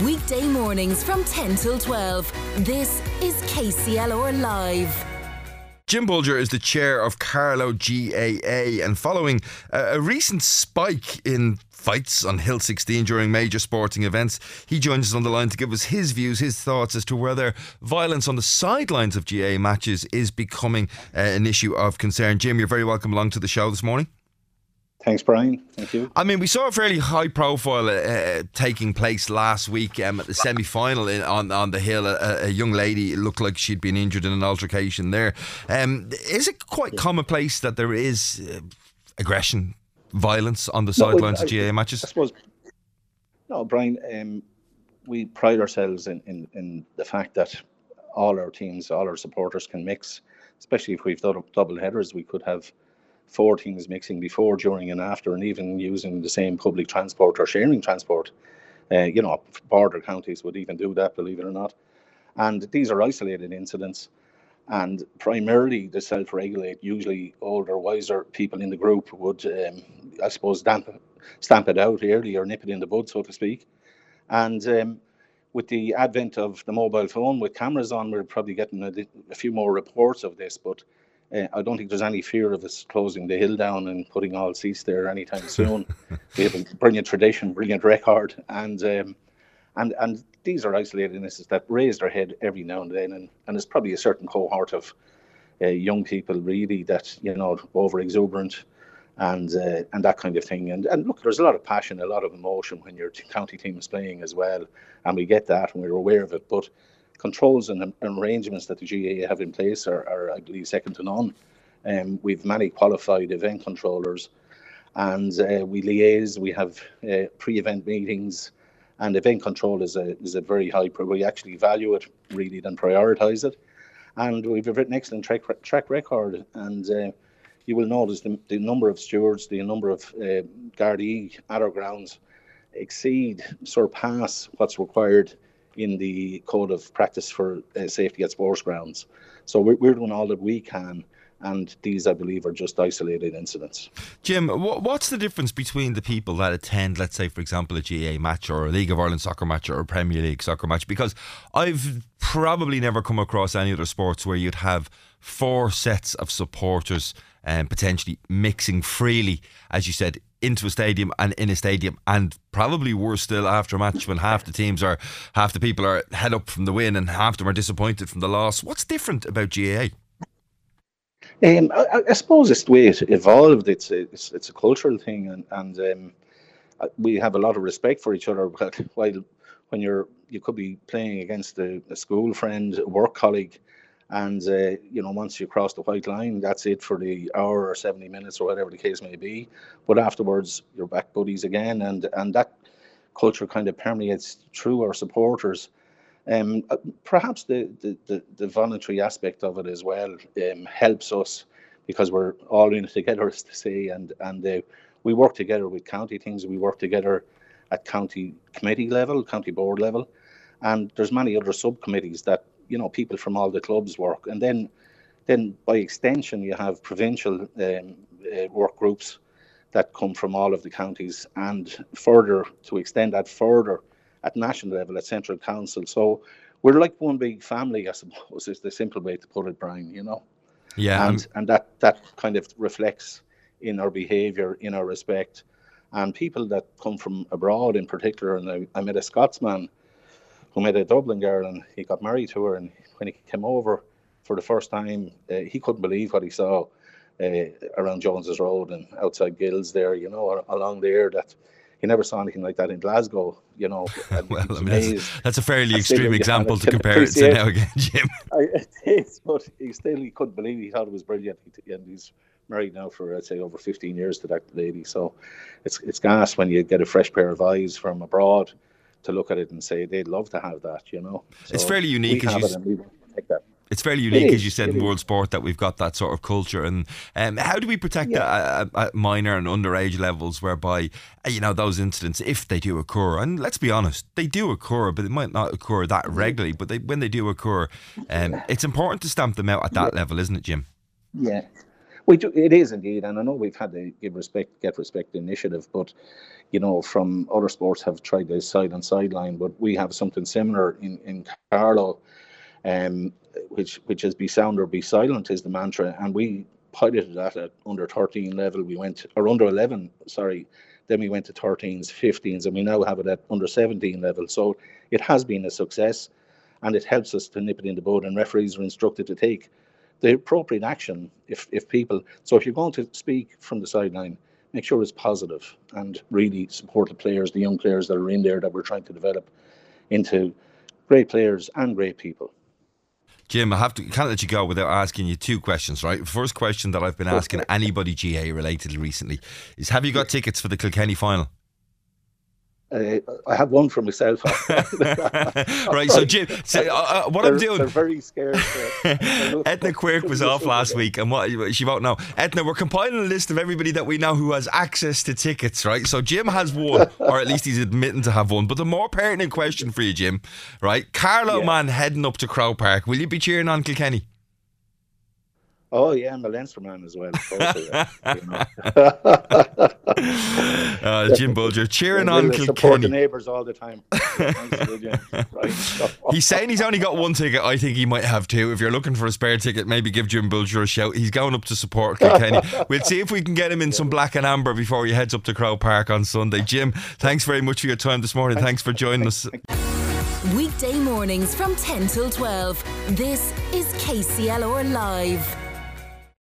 Weekday mornings from 10 till 12. This is KCLR Live. Jim Bolger is the chair of Carlow GAA, and following a, a recent spike in fights on Hill 16 during major sporting events. He joins us on the line to give us his views, his thoughts as to whether violence on the sidelines of GAA matches is becoming uh, an issue of concern. Jim, you're very welcome along to the show this morning. Thanks, Brian. Thank you. I mean, we saw a fairly high profile uh, uh, taking place last week um, at the semi final on, on the hill. A, a, young lady looked like she'd been injured in an altercation there. Um, is it quite commonplace that there is uh, aggression, violence on the no, sidelines of GAA matches? I suppose. No, Brian, um, we pride ourselves in, in, in the fact that all our teams, all our supporters can mix, especially if we've done double headers. We could have four things mixing before, during, and after, and even using the same public transport or sharing transport. Uh, you know, border counties would even do that, believe it or not. And these are isolated incidents. And primarily, the self regulate, usually older, wiser people in the group would, um, I suppose, stamp, stamp it out early or nip it in the bud, so to speak. And um, with the advent of the mobile phone with cameras on, we're probably getting a, a few more reports of this. But uh, I don't think there's any fear of us closing the hill down and putting all seats there anytime soon. we have a brilliant tradition, brilliant record, and um, and and these are isolated instances that raise their head every now and then, and, and there's probably a certain cohort of uh, young people really that you know over exuberant and uh, and that kind of thing. And and look, there's a lot of passion, a lot of emotion when your county team is playing as well, and we get that and we're aware of it, but controls and, arrangements that the GAA have in place are, are I believe, second to none. Um, we've many qualified event controllers, and uh, we liaise. We have uh, pre-event meetings, and event control is a is a very high. We actually value it really than prioritise it, and we've an excellent track track record. And uh, you will notice the, the number of stewards, the number of uh, at our grounds exceed, surpass what's required in the code of practice for uh, safety at sports grounds. So we're, we're doing all that we can and these, I believe, are just isolated incidents. Jim, what's the difference between the people that attend, let's say, for example, a GAA match or a League of Ireland soccer match or a Premier League soccer match? Because I've probably never come across any other sports where you'd have four sets of supporters and um, potentially mixing freely, as you said, into a stadium and in a stadium, and probably worse still after a match when half the teams are, half the people are head up from the win and half them are disappointed from the loss. What's different about GAA? Um, I, I, suppose it's the way it evolved. It's a, it's, it's a cultural thing, and, and um, uh, we have a lot of respect for each other. While when you're you could be playing against a, a school friend, a work colleague, and uh, you know, once you cross the white line, that's it for the hour or seventy minutes or whatever the case may be. But afterwards, you're back buddies again, and and that culture kind of permeates through our supporters. Um, uh, perhaps the, the, the, the, voluntary aspect of it as well um, helps us because we're all in it together, as to say, and and uh, we work together with county things. We work together at county committee level, county board level, and there's many other subcommittees that you know people from all the clubs work, and then then by extension you have provincial um, uh, work groups that come from all of the counties, and further to extend that further at national level at central council. So we're like one big family, I suppose, is the simple way to put it, Brian. You know. Yeah. And and that that kind of reflects in our behaviour, in our respect, and people that come from abroad in particular. And I, I met a Scotsman who met a Dublin girl and he got married to her. And when he came over for the first time, uh, he couldn't believe what he saw uh, around Jones's Road and outside Gills there, you know, along there that he never saw anything like that in Glasgow, you know. well, I mean, that's, that's, a fairly extreme example to compare it to now again, Jim. I, it is, but he still he couldn't believe it. He thought it was brilliant. He, and he's married now for I'd say over 15 years to that lady. So it's it's gas when you get a fresh pair of eyes from abroad to look at it and say they'd love to have that. You know, so it's fairly unique. As you, it's fairly unique, it as you said, in world sport that we've got that sort of culture. And um, how do we protect yeah. at, at, minor and underage levels, whereby you know those incidents, if they do occur, and let's be honest, they do occur, but it might not occur that mm-hmm. regularly. But they, when they do occur, um, it's important to stamp them out at that yeah. level, isn't it, Jim? Yeah. We do. It is indeed, and I know we've had to give respect, get respect initiative, but you know, from other sports have tried this side on sideline, but we have something similar in in Carlow, um, which which is be sound or be silent is the mantra, and we piloted that at under 13 level. We went or under 11, sorry. Then we went to 13s, 15s, and we now have it at under 17 level. So it has been a success, and it helps us to nip it in the bud. And referees are instructed to take the appropriate action if, if people. So if you're going to speak from the sideline, make sure it's positive and really support the players, the young players that are in there that we're trying to develop into great players and great people. Jim, I have to can't let you go without asking you two questions, right? First question that I've been asking anybody GA related recently is have you got tickets for the Kilkenny final? Uh, I have one for myself. right, so Jim, so, uh, uh, what they're, I'm doing. They're very scared. Edna Quirk was off last week, and what she won't know. Edna, we're compiling a list of everybody that we know who has access to tickets, right? So Jim has one, or at least he's admitting to have one. But the more pertinent question for you, Jim, right? Carlow yeah. man heading up to Croke Park. Will you be cheering on Kilkenny? Oh yeah, I'm a Leinster man as well. uh, Jim Bolger cheering on Kilkenny. Support the neighbours all the time. he's saying he's only got one ticket. I think he might have two. If you're looking for a spare ticket, maybe give Jim Bolger a shout. He's going up to support Kilkenny. we'll see if we can get him in some black and amber before he heads up to Croke Park on Sunday. Jim, thanks very much for your time this morning. Thanks for joining us. Weekday mornings from 10 till 12. This is KCLR Live.